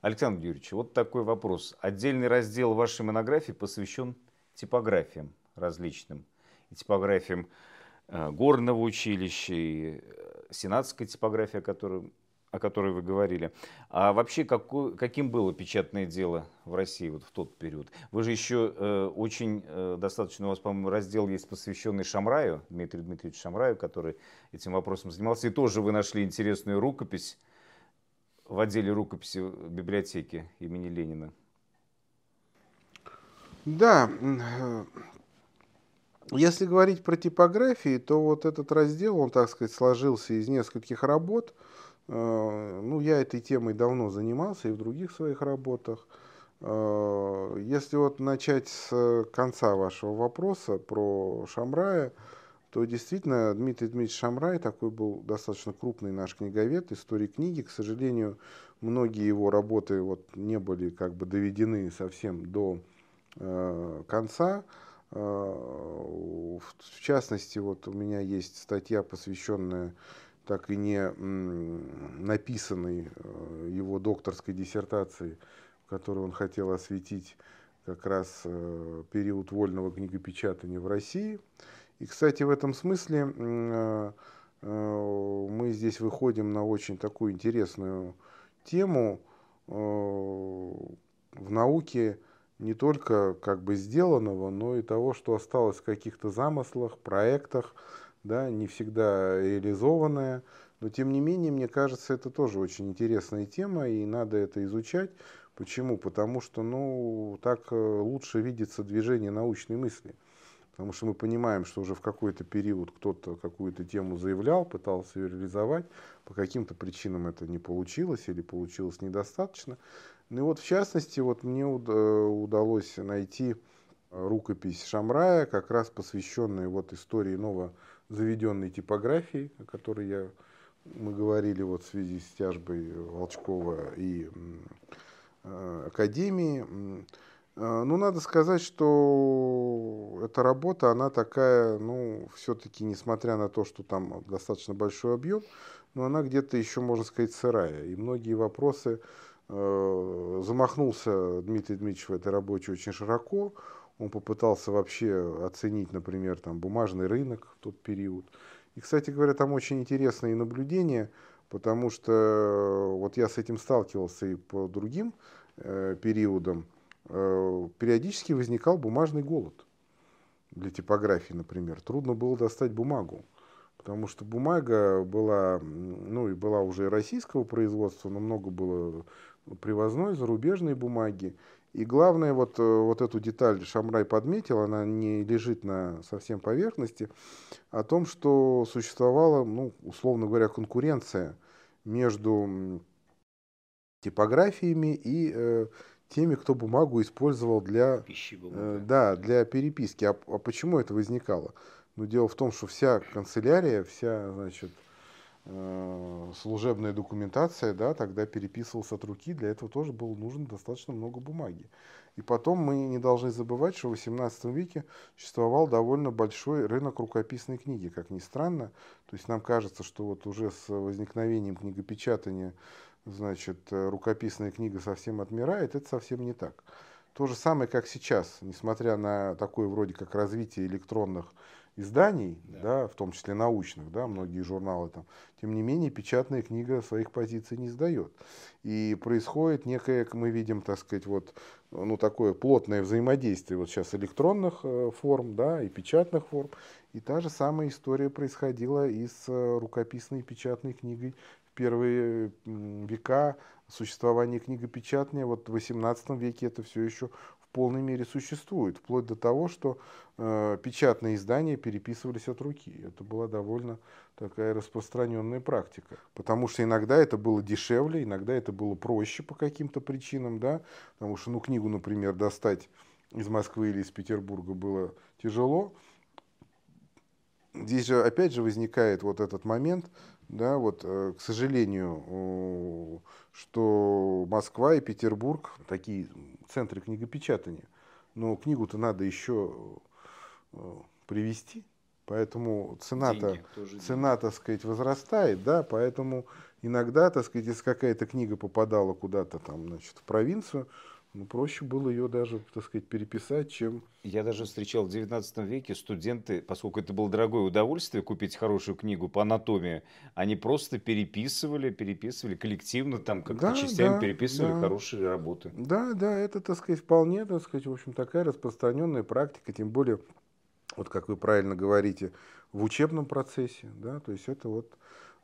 Александр Юрьевич, вот такой вопрос. Отдельный раздел вашей монографии посвящен типографиям различным. И типографиям э, горного училища, и э, сенатская типография, о которой, о которой вы говорили. А вообще, какой, каким было печатное дело в России вот в тот период? Вы же еще э, очень э, достаточно, у вас, по-моему, раздел есть посвященный Шамраю, Дмитрию Дмитриевичу Шамраю, который этим вопросом занимался. И тоже вы нашли интересную рукопись в отделе рукописи библиотеки имени Ленина. Да, э, если говорить про типографии, то вот этот раздел, он, так сказать, сложился из нескольких работ. Э, ну, я этой темой давно занимался и в других своих работах. Э, если вот начать с конца вашего вопроса про Шамрая, то действительно Дмитрий Дмитриевич Шамрай такой был достаточно крупный наш книговед, истории книги. К сожалению, многие его работы вот не были как бы доведены совсем до э, конца. Э, в частности, вот у меня есть статья, посвященная так и не м, написанной э, его докторской диссертации, в которой он хотел осветить как раз э, период вольного книгопечатания в России. И, кстати, в этом смысле э, э, мы здесь выходим на очень такую интересную тему э, в науке не только как бы сделанного, но и того, что осталось в каких-то замыслах, проектах, да, не всегда реализованное. Но тем не менее, мне кажется, это тоже очень интересная тема, и надо это изучать. Почему? Потому что ну, так лучше видится движение научной мысли. Потому что мы понимаем, что уже в какой-то период кто-то какую-то тему заявлял, пытался ее реализовать, по каким-то причинам это не получилось или получилось недостаточно. Ну и вот в частности, вот мне удалось найти рукопись Шамрая, как раз посвященную вот истории новозаведенной типографии, о которой я, мы говорили вот в связи с тяжбой Волчкова и э, Академии. Э, ну, надо сказать, что эта работа, она такая, ну, все-таки, несмотря на то, что там достаточно большой объем, но она где-то еще, можно сказать, сырая. И многие вопросы э, замахнулся Дмитрий Дмитриевич в этой работе очень широко. Он попытался вообще оценить, например, там, бумажный рынок в тот период. И, кстати говоря, там очень интересные наблюдения, потому что э, вот я с этим сталкивался и по другим э, периодам. Э, периодически возникал бумажный голод. Для типографии, например. Трудно было достать бумагу. Потому что бумага была, ну и была уже российского производства, но много было привозной, зарубежной бумаги. И главное, вот, э, вот эту деталь Шамрай подметил, она не лежит на совсем поверхности, о том, что существовала, ну, условно говоря, конкуренция между типографиями и э, теми, кто бумагу использовал для, э, да, для переписки. А, а почему это возникало? Ну, дело в том, что вся канцелярия, вся, значит, э, служебная документация, да, тогда переписывался от руки, для этого тоже было нужно достаточно много бумаги. И потом мы не должны забывать, что в XVIII веке существовал довольно большой рынок рукописной книги, как ни странно. То есть нам кажется, что вот уже с возникновением книгопечатания значит, э, рукописная книга совсем отмирает, это совсем не так. То же самое, как сейчас, несмотря на такое вроде как развитие электронных изданий, да. Да, в том числе научных, да, многие журналы там, тем не менее печатная книга своих позиций не сдает. И происходит некое, мы видим, так сказать, вот, ну, такое плотное взаимодействие вот сейчас электронных э, форм, да, и печатных форм. И та же самая история происходила и с э, рукописной печатной книгой первые века существования книгопечатания, вот в XVIII веке это все еще в полной мере существует, вплоть до того, что э, печатные издания переписывались от руки. Это была довольно такая распространенная практика, потому что иногда это было дешевле, иногда это было проще по каким-то причинам, да, потому что, ну, книгу, например, достать из Москвы или из Петербурга было тяжело. Здесь же опять же возникает вот этот момент, да, вот, э, к сожалению, что Москва и Петербург такие центры книгопечатания. Но книгу-то надо еще э, привести, Поэтому цена-то, цена, так сказать, возрастает, да, поэтому иногда, так сказать, если какая-то книга попадала куда-то там, значит, в провинцию, ну, проще было ее даже, так сказать, переписать, чем... Я даже встречал в 19 веке студенты, поскольку это было дорогое удовольствие купить хорошую книгу по анатомии, они просто переписывали, переписывали коллективно, там как-то да, частями да, переписывали да. хорошие работы. Да, да, это, так сказать, вполне, так сказать, в общем, такая распространенная практика, тем более, вот как вы правильно говорите, в учебном процессе, да, то есть это вот,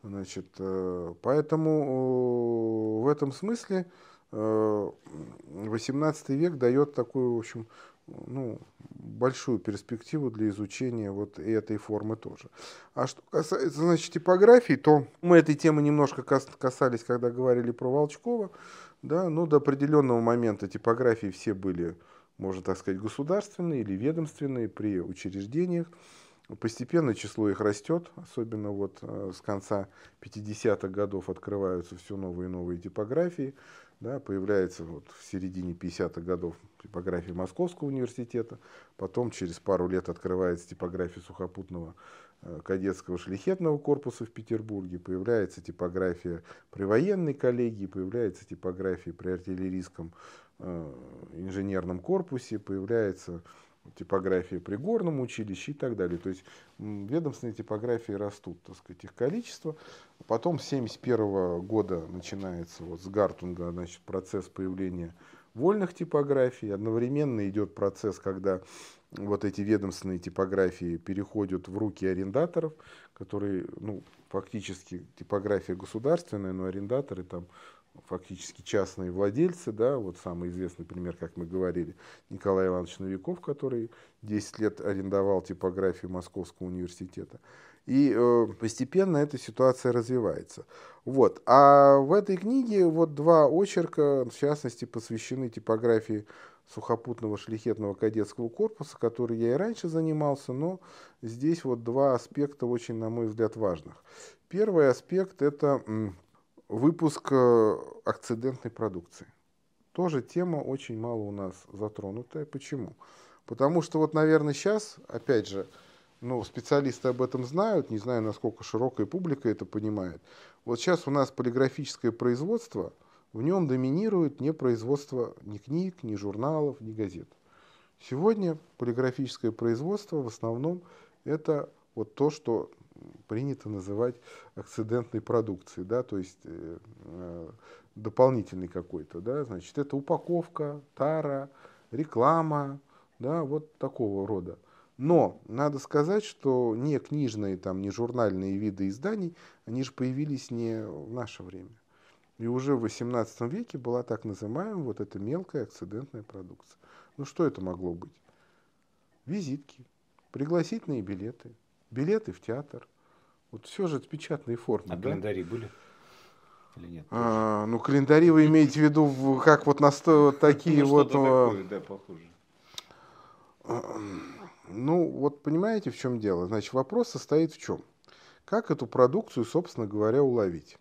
значит, э, поэтому в этом смысле 18 век дает такую, в общем, ну, большую перспективу для изучения вот этой формы тоже. А что касается, значит, типографии, то мы этой темы немножко касались, когда говорили про Волчкова, да, но до определенного момента типографии все были, можно так сказать, государственные или ведомственные при учреждениях. Постепенно число их растет, особенно вот э, с конца 50-х годов открываются все новые и новые типографии да, появляется вот в середине 50-х годов типография Московского университета, потом через пару лет открывается типография сухопутного э, кадетского шлихетного корпуса в Петербурге, появляется типография при военной коллегии, появляется типография при артиллерийском э, инженерном корпусе, появляется типография при горном училище и так далее. То есть ведомственные типографии растут, так сказать, их количество. Потом с 1971 года начинается вот с Гартунга значит, процесс появления вольных типографий. Одновременно идет процесс, когда вот эти ведомственные типографии переходят в руки арендаторов, которые, ну, фактически типография государственная, но арендаторы там фактически частные владельцы, да, вот самый известный пример, как мы говорили, Николай Иванович Новиков, который 10 лет арендовал типографию Московского университета. И э, постепенно эта ситуация развивается. Вот. А в этой книге вот два очерка, в частности, посвящены типографии сухопутного шлихетного кадетского корпуса, который я и раньше занимался, но здесь вот два аспекта очень, на мой взгляд, важных. Первый аспект – это выпуск э, акцидентной продукции. Тоже тема очень мало у нас затронутая. Почему? Потому что вот, наверное, сейчас, опять же, ну, специалисты об этом знают, не знаю, насколько широкая публика это понимает. Вот сейчас у нас полиграфическое производство, в нем доминирует не производство ни книг, ни журналов, ни газет. Сегодня полиграфическое производство в основном это вот то, что принято называть акцидентной продукцией, да, то есть э, э, дополнительный какой-то, да, значит, это упаковка, тара, реклама, да, вот такого рода. Но надо сказать, что не книжные, там, не журнальные виды изданий, они же появились не в наше время. И уже в XVIII веке была так называемая вот эта мелкая акцидентная продукция. Ну что это могло быть? Визитки, пригласительные билеты, билеты в театр, вот все же это печатные формы. А да? календари были? Или нет? А, ну, календари вы имеете в виду, как вот на сто, такие ну, вот... Такое, да, похоже. Ну, вот понимаете, в чем дело? Значит, вопрос состоит в чем? Как эту продукцию, собственно говоря, уловить?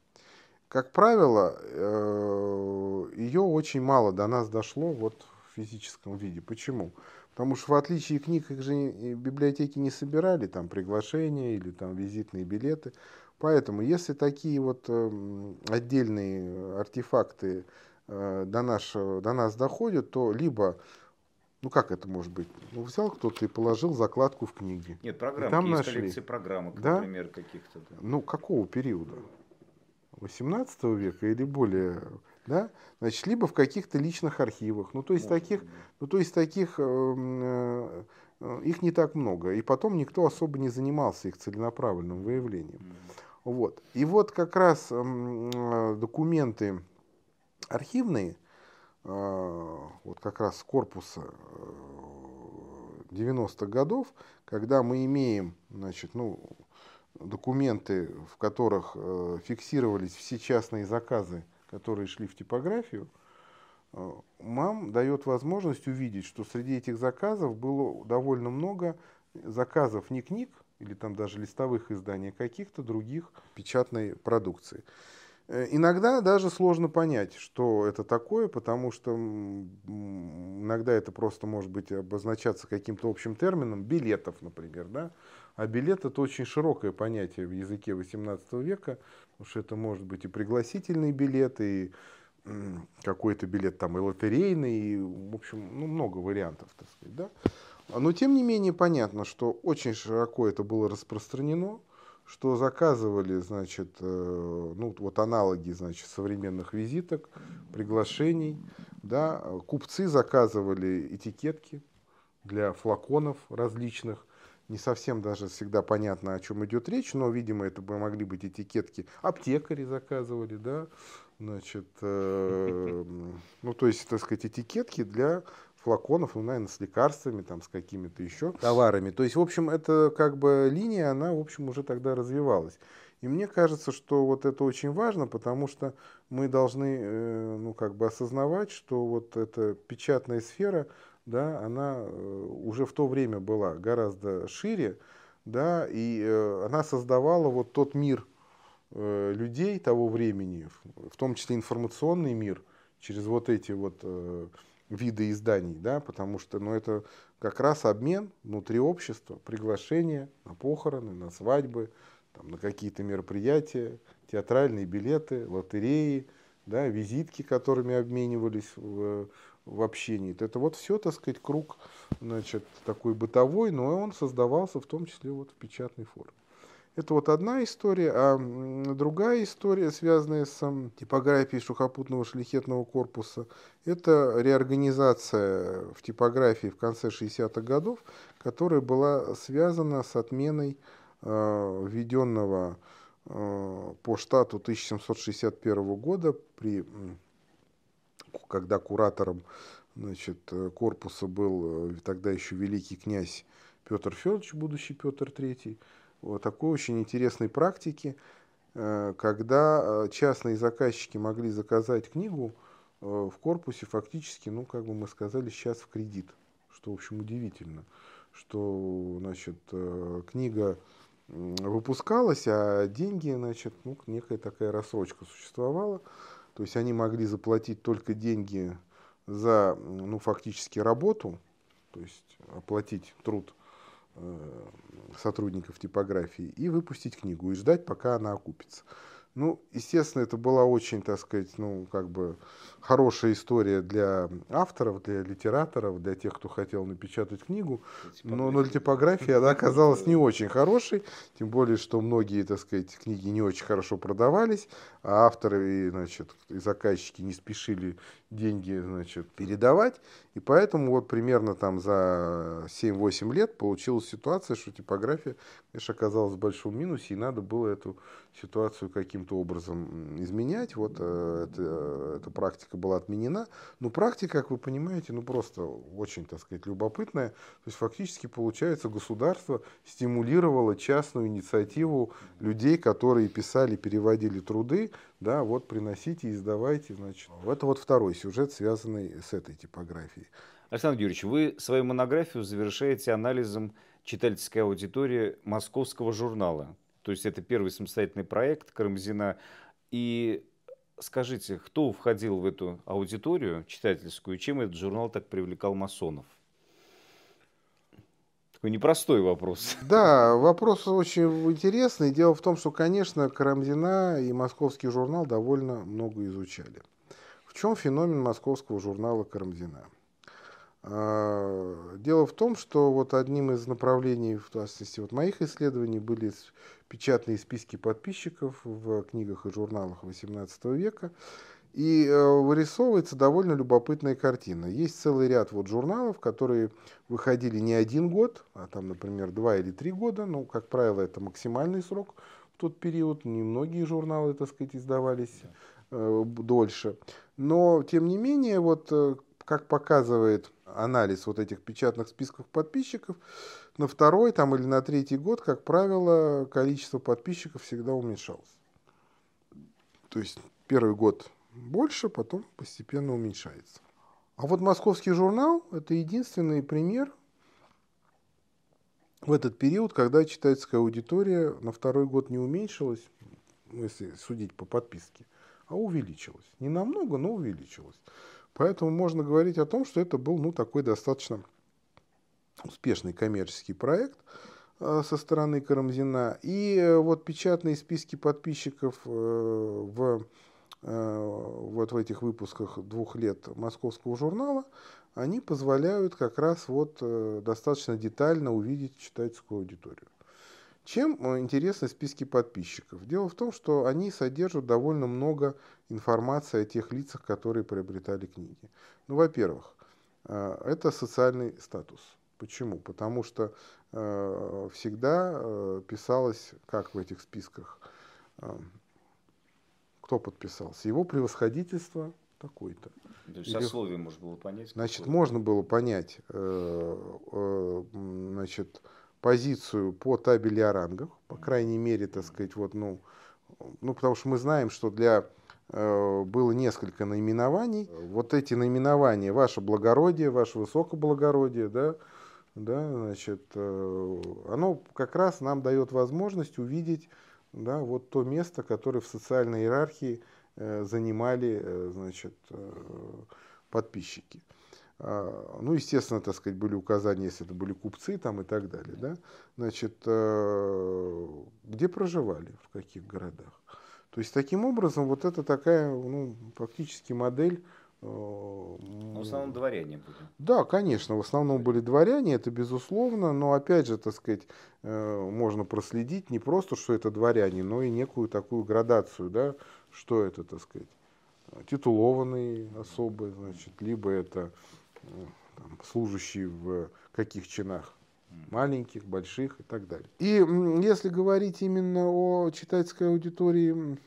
Как правило, э, ее очень мало до нас дошло вот в физическом виде. Почему? Потому что в отличие книг, их же библиотеки не собирали, там приглашения или там визитные билеты. Поэтому, если такие вот эм, отдельные артефакты э, до, нашего, до нас доходят, то либо ну как это может быть? Ну, взял кто-то и положил закладку в книге. Нет, программки, там есть нашли. коллекции программок, да? например, каких-то. Да. Ну, какого периода? 18 века или более да, значит, либо в каких-то личных архивах. Ну, то есть Может, таких, ну, то есть таких, э, э, их не так много. И потом никто особо не занимался их целенаправленным выявлением. Mm. Вот. И вот как раз э, документы архивные, вот как раз с корпуса 90-х годов, когда мы имеем, значит, ну, документы, в которых э, фиксировались все частные заказы которые шли в типографию, э, МАМ дает возможность увидеть, что среди этих заказов было довольно много заказов не книг, или там даже листовых изданий, а каких-то других печатной продукции. Э, иногда даже сложно понять, что это такое, потому что иногда это просто может быть обозначаться каким-то общим термином, билетов, например, да, А билет это очень широкое понятие в языке XVIII века, потому что это может быть и пригласительный билет, и какой-то билет там и лотерейный, и, в общем, ну, много вариантов, так сказать, да. Но тем не менее понятно, что очень широко это было распространено, что заказывали, значит, э, ну вот аналоги, значит, современных визиток, приглашений, да, купцы заказывали этикетки для флаконов различных, не совсем даже всегда понятно, о чем идет речь, но, видимо, это могли быть этикетки. Аптекари заказывали, да, значит, э, ну, то есть, так сказать, этикетки для флаконов, ну, наверное, с лекарствами, там, с какими-то еще товарами. То есть, в общем, это как бы линия, она, в общем, уже тогда развивалась. И мне кажется, что вот это очень важно, потому что мы должны, э, ну, как бы осознавать, что вот эта печатная сфера, да, она э, уже в то время была гораздо шире, да, и э, она создавала вот тот мир людей того времени, в том числе информационный мир, через вот эти вот виды изданий, да, потому что ну, это как раз обмен внутри общества, приглашение на похороны, на свадьбы, там, на какие-то мероприятия, театральные билеты, лотереи, да, визитки, которыми обменивались в, в общении. Это вот все, так сказать, круг значит, такой бытовой, но он создавался в том числе вот в печатной форме. Это вот одна история, а другая история, связанная с типографией сухопутного шляхетного корпуса, это реорганизация в типографии в конце 60-х годов, которая была связана с отменой э, введенного э, по штату 1761 года, при, когда куратором значит, корпуса был э, тогда еще великий князь Петр Федорович, будущий Петр III, вот такой очень интересной практики, э, когда э, частные заказчики могли заказать книгу э, в корпусе фактически, ну, как бы мы сказали, сейчас в кредит, что, в общем, удивительно, что, значит, книга выпускалась, а деньги, значит, ну, некая такая рассрочка существовала, то есть они могли заплатить только деньги за, ну, фактически работу, то есть оплатить труд Э, сотрудников типографии и выпустить книгу и ждать, пока она окупится. Ну, естественно, это была очень, так сказать, ну, как бы хорошая история для авторов, для литераторов, для тех, кто хотел напечатать книгу. Но, но для типографии она оказалась не очень хорошей, тем более, что многие, так сказать, книги не очень хорошо продавались, а авторы и, значит, и заказчики не спешили деньги, значит, передавать. И поэтому вот примерно там за 7-8 лет получилась ситуация, что типография, конечно, оказалась в большом минусе, и надо было эту ситуацию каким-то образом изменять. Вот э, это, эта практика была отменена. Но практика, как вы понимаете, ну просто очень, так сказать, любопытная. То есть фактически, получается, государство стимулировало частную инициативу людей, которые писали, переводили труды, да, вот приносите, издавайте, значит. Это вот второй сюжет, связанный с этой типографией. Александр Юрьевич, вы свою монографию завершаете анализом читательской аудитории московского журнала. То есть это первый самостоятельный проект Карамзина. И скажите, кто входил в эту аудиторию читательскую, чем этот журнал так привлекал масонов? Такой непростой вопрос. Да, вопрос очень интересный. Дело в том, что, конечно, Карамзина и московский журнал довольно много изучали. В чем феномен московского журнала Карамзина? А, дело в том, что вот одним из направлений, в частности, вот моих исследований были печатные списки подписчиков в книгах и журналах XVIII века. И э, вырисовывается довольно любопытная картина. Есть целый ряд вот журналов, которые выходили не один год, а там, например, два или три года. Ну, как правило, это максимальный срок в тот период. Немногие журналы, так сказать, издавались э, дольше. Но, тем не менее, вот э, как показывает анализ вот этих печатных списков подписчиков, на второй там, или на третий год, как правило, количество подписчиков всегда уменьшалось. То есть первый год больше, потом постепенно уменьшается. А вот московский журнал – это единственный пример в этот период, когда читательская аудитория на второй год не уменьшилась, ну, если судить по подписке, а увеличилась. Не намного, но увеличилась. Поэтому можно говорить о том, что это был ну, такой достаточно успешный коммерческий проект, со стороны Карамзина. И вот печатные списки подписчиков в, вот в этих выпусках двух лет московского журнала, они позволяют как раз вот достаточно детально увидеть читательскую аудиторию. Чем э, интересны списки подписчиков? Дело в том, что они содержат довольно много информации о тех лицах, которые приобретали книги. Ну, во-первых, э, это социальный статус. Почему? Потому что э, всегда писалось, как в этих списках, кто подписался? Его превосходительство такой-то. То есть сословие можно было понять? Значит, можно было понять, значит, позицию по табели о рангах, по крайней мере, так сказать, вот, ну, ну, потому что мы знаем, что для э, было несколько наименований. Вот эти наименования, ваше благородие, ваше высокоблагородие, да, да, значит, э, оно как раз нам дает возможность увидеть, да, вот то место, которое в социальной иерархии э, занимали, э, значит, э, подписчики. А, ну, естественно, так сказать, были указания, если это были купцы там и так далее, да, значит, э, где проживали, в каких городах. То есть, таким образом, вот это такая, ну, фактически модель э, в основном дворяне были. Да, конечно, в основном были дворяне, это безусловно, но опять же, так сказать, э, можно проследить не просто, что это дворяне, но и некую такую градацию, да, что это, так сказать, титулованные особы, значит, либо это там, служащие в каких чинах, маленьких, больших и так далее. И если говорить именно о читательской аудитории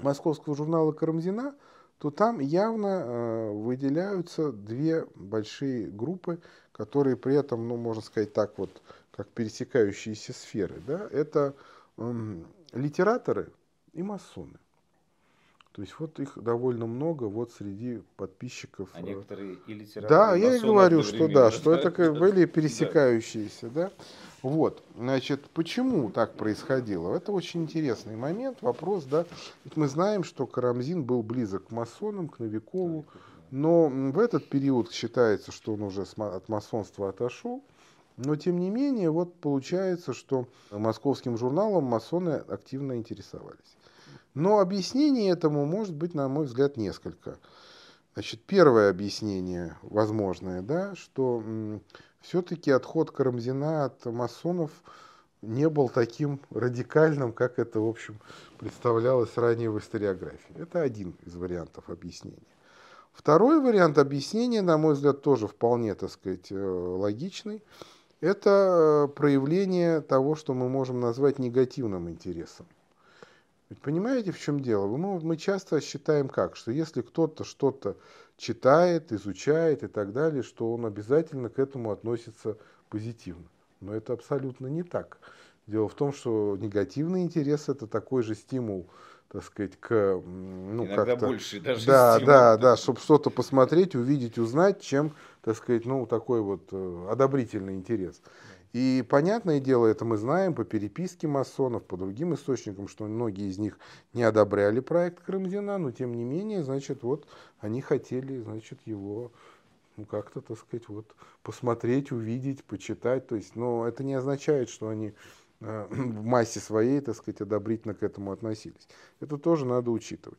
московского журнала «Карамзина», то там явно э, выделяются две большие группы, которые при этом, ну, можно сказать так вот, как пересекающиеся сферы. Да? Это литераторы и масоны. То есть вот их довольно много вот среди подписчиков. А некоторые и литераторы. Да, я и говорю, что да, что это были пересекающиеся, да. Вот, значит, почему так происходило? Это очень интересный момент, вопрос, да. Ведь мы знаем, что Карамзин был близок к масонам, к Новикову, но в этот период считается, что он уже от масонства отошел. Но тем не менее, вот получается, что московским журналом масоны активно интересовались. Но объяснений этому может быть, на мой взгляд, несколько. Значит, первое объяснение возможное, да, что все-таки отход Карамзина от масонов не был таким радикальным, как это, в общем, представлялось ранее в историографии. Это один из вариантов объяснения. Второй вариант объяснения, на мой взгляд, тоже вполне, так сказать, э, логичный. Это э, проявление того, что мы можем назвать негативным интересом. Ведь понимаете, в чем дело? Мы, мы часто считаем как, что если кто-то что-то читает, изучает и так далее, что он обязательно к этому относится позитивно. Но это абсолютно не так. Дело в том, что негативный интерес это такой же стимул, так сказать, к ну Иногда больше даже да, стимул. да, да, чтобы что-то посмотреть, увидеть, узнать, чем, так сказать, ну такой вот э, одобрительный интерес. И понятное дело, это мы знаем по переписке масонов, по другим источникам, что многие из них не одобряли проект Крымзина, но тем не менее, значит, вот они хотели, значит, его ну, как-то, так сказать, вот посмотреть, увидеть, почитать. То есть, но это не означает, что они э, в массе своей, так сказать, одобрительно к этому относились. Это тоже надо учитывать.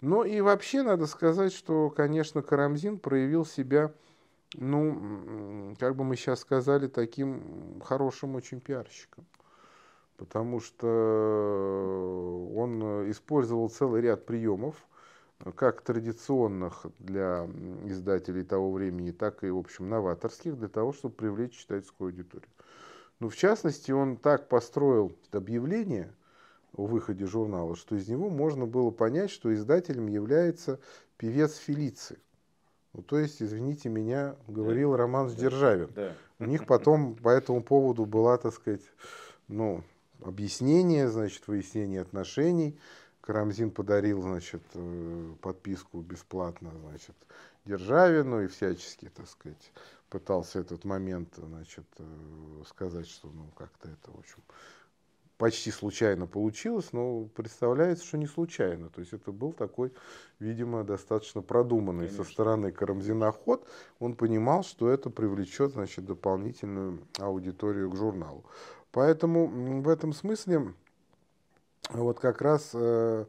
Но и вообще надо сказать, что, конечно, Карамзин проявил себя ну, как бы мы сейчас сказали, таким хорошим очень пиарщиком. Потому что он использовал целый ряд приемов, как традиционных для издателей того времени, так и, в общем, новаторских, для того, чтобы привлечь читательскую аудиторию. Ну, в частности, он так построил объявление о выходе журнала, что из него можно было понять, что издателем является певец Фелиции. Ну, то есть, извините меня, говорил да. Роман Сдержавин. Да. У них потом по этому поводу была, так сказать, ну, объяснение, значит, выяснение отношений. Карамзин подарил, значит, э, подписку бесплатно, значит, Державину и всячески, так сказать, пытался этот момент, значит, э, сказать, что, ну, как-то это, в общем, почти случайно получилось, но представляется, что не случайно. То есть это был такой, видимо, достаточно продуманный Конечно. со стороны Карамзина ход. Он понимал, что это привлечет значит, дополнительную аудиторию к журналу. Поэтому в этом смысле вот как раз э,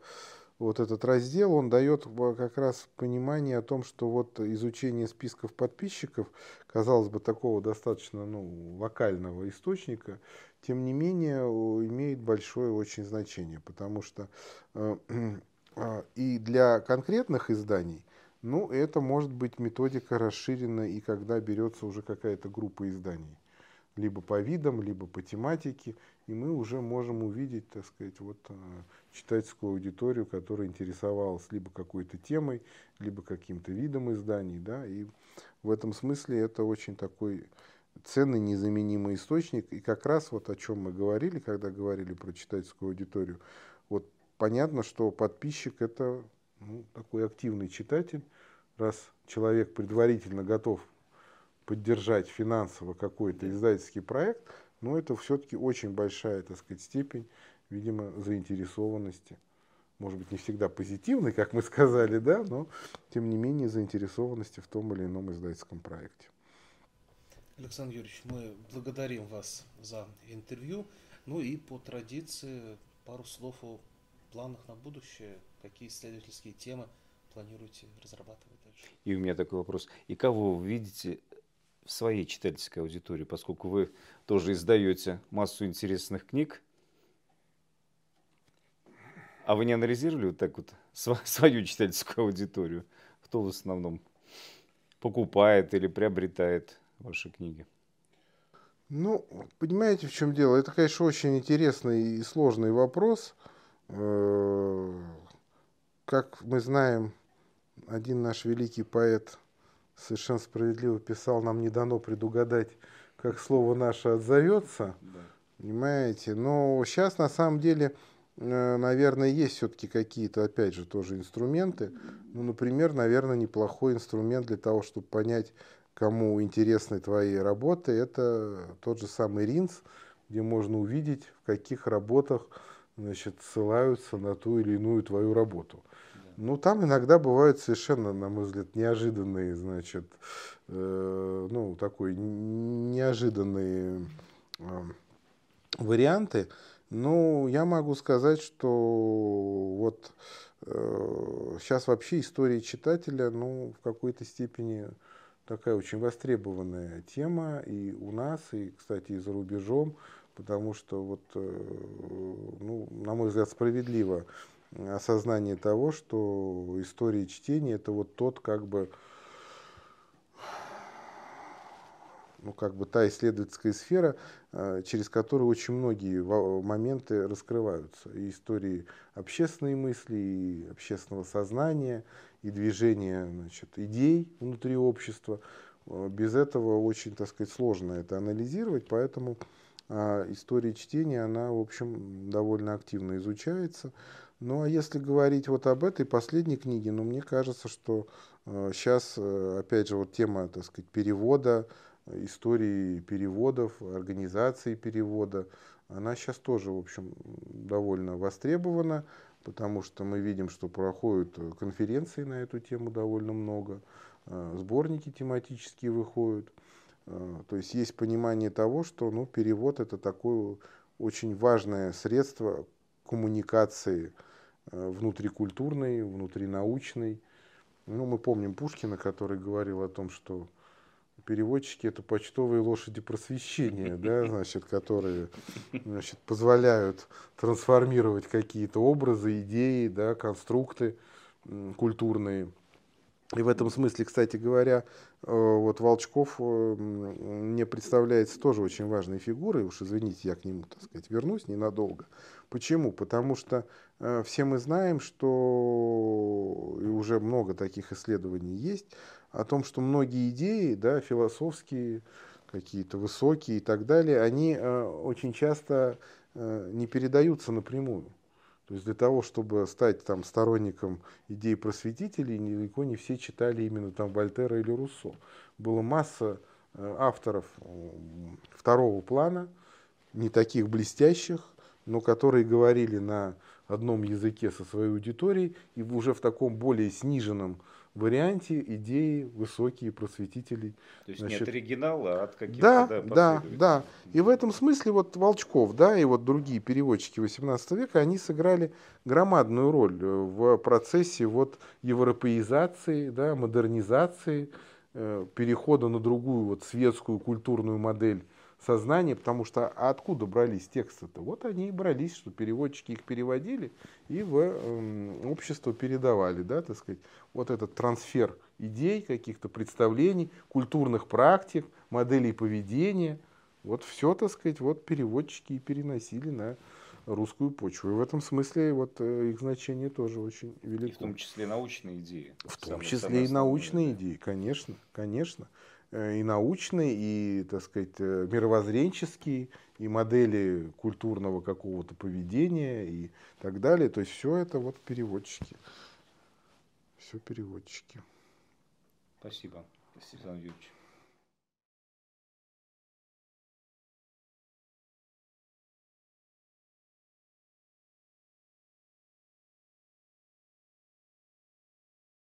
вот этот раздел, он дает как раз понимание о том, что вот изучение списков подписчиков, казалось бы, такого достаточно ну, локального источника, тем не менее имеет большое очень значение, потому что э, э, и для конкретных изданий, ну, это может быть методика расширена и когда берется уже какая-то группа изданий либо по видам, либо по тематике, и мы уже можем увидеть, так сказать, вот э, читательскую аудиторию, которая интересовалась либо какой-то темой, либо каким-то видом изданий, да, и в этом смысле это очень такой ценный, незаменимый источник, и как раз вот о чем мы говорили, когда говорили про читательскую аудиторию, вот понятно, что подписчик это ну, такой активный читатель, раз человек предварительно готов поддержать финансово какой-то издательский проект, но это все-таки очень большая, так сказать, степень, видимо, заинтересованности. Может быть, не всегда позитивной, как мы сказали, да, но тем не менее заинтересованности в том или ином издательском проекте. Александр Юрьевич, мы благодарим вас за интервью. Ну и по традиции пару слов о планах на будущее. Какие исследовательские темы планируете разрабатывать дальше? И у меня такой вопрос. И кого вы видите в своей читательской аудитории, поскольку вы тоже издаете массу интересных книг, а вы не анализировали вот так вот свою читательскую аудиторию? Кто в основном покупает или приобретает ваши книги? Ну, понимаете, в чем дело? Это, конечно, очень интересный и сложный вопрос. Как мы знаем, один наш великий поэт совершенно справедливо писал, нам не дано предугадать, как слово наше отзовется. Да. Понимаете? Но сейчас на самом деле, э, наверное, есть все-таки какие-то, опять же, тоже инструменты. Ну, например, наверное, неплохой инструмент для того, чтобы понять, кому интересны твои работы, это тот же самый РИНС, где можно увидеть, в каких работах значит, ссылаются на ту или иную твою работу. Ну, там иногда бывают совершенно, на мой взгляд, неожиданные, значит, э, ну, такой неожиданные э, варианты. Ну, я могу сказать, что вот э, сейчас вообще история читателя, ну, в какой-то степени такая очень востребованная тема и у нас, и, кстати, и за рубежом, потому что вот, э, ну, на мой взгляд, справедливо осознание того, что история чтения это вот тот как бы ну, как бы та исследовательская сфера, э, через которую очень многие моменты раскрываются. И истории общественной мысли, и общественного сознания, и движения значит, идей внутри общества. Э, без этого очень, так сказать, сложно это анализировать, поэтому а, история чтения, она, в общем, довольно активно изучается. Ну а если говорить вот об этой последней книге, ну мне кажется, что э, сейчас, э, опять же, вот тема, так сказать, перевода, истории переводов, организации перевода, она сейчас тоже, в общем, довольно востребована, потому что мы видим, что проходят конференции на эту тему довольно много, э, сборники тематические выходят. Э, то есть есть понимание того, что ну, перевод это такое очень важное средство коммуникации Э, внутрикультурный, внутринаучный. Ну, мы помним Пушкина, который говорил о том, что переводчики это почтовые лошади просвещения, да, значит, которые значит, позволяют трансформировать какие-то образы, идеи, да, конструкты культурные. И в этом смысле, кстати говоря, э, вот Волчков э, мне представляется тоже очень важной фигурой, уж извините, я к нему, так сказать, вернусь ненадолго. Почему? Потому что э, все мы знаем, что и уже много таких исследований есть о том, что многие идеи, да, философские, какие-то высокие и так далее, они очень часто не передаются напрямую. То есть для того, чтобы стать там сторонником идей просветителей, далеко не все читали именно там Вольтера или Руссо. Была масса э, авторов второго плана, не таких блестящих, но которые говорили на одном языке со своей аудиторией и уже в таком более сниженном варианте идеи высокие просветителей. То есть Значит, не от оригинала, а от каких-то да, да, да, да. И в этом смысле вот Волчков, да, и вот другие переводчики XVIII века, они сыграли громадную роль э, в процессе вот европеизации, да, модернизации, э, перехода на другую вот светскую культурную модель сознание, потому что а откуда брались тексты-то? Вот они и брались, что переводчики их переводили и в э, общество передавали, да, так сказать, вот этот трансфер идей, каких-то представлений, культурных практик, моделей поведения, вот все, так сказать, вот переводчики и переносили на русскую почву. И в этом смысле вот э, их значение тоже очень велико. И в том числе научные идеи. В том числе и научные да. идеи, конечно, конечно. Э, и научный, и, так сказать, э, мировоззренческий, и модели культурного какого-то поведения и так далее. То есть все это вот переводчики. Все переводчики. Спасибо, Александр Юрьевич.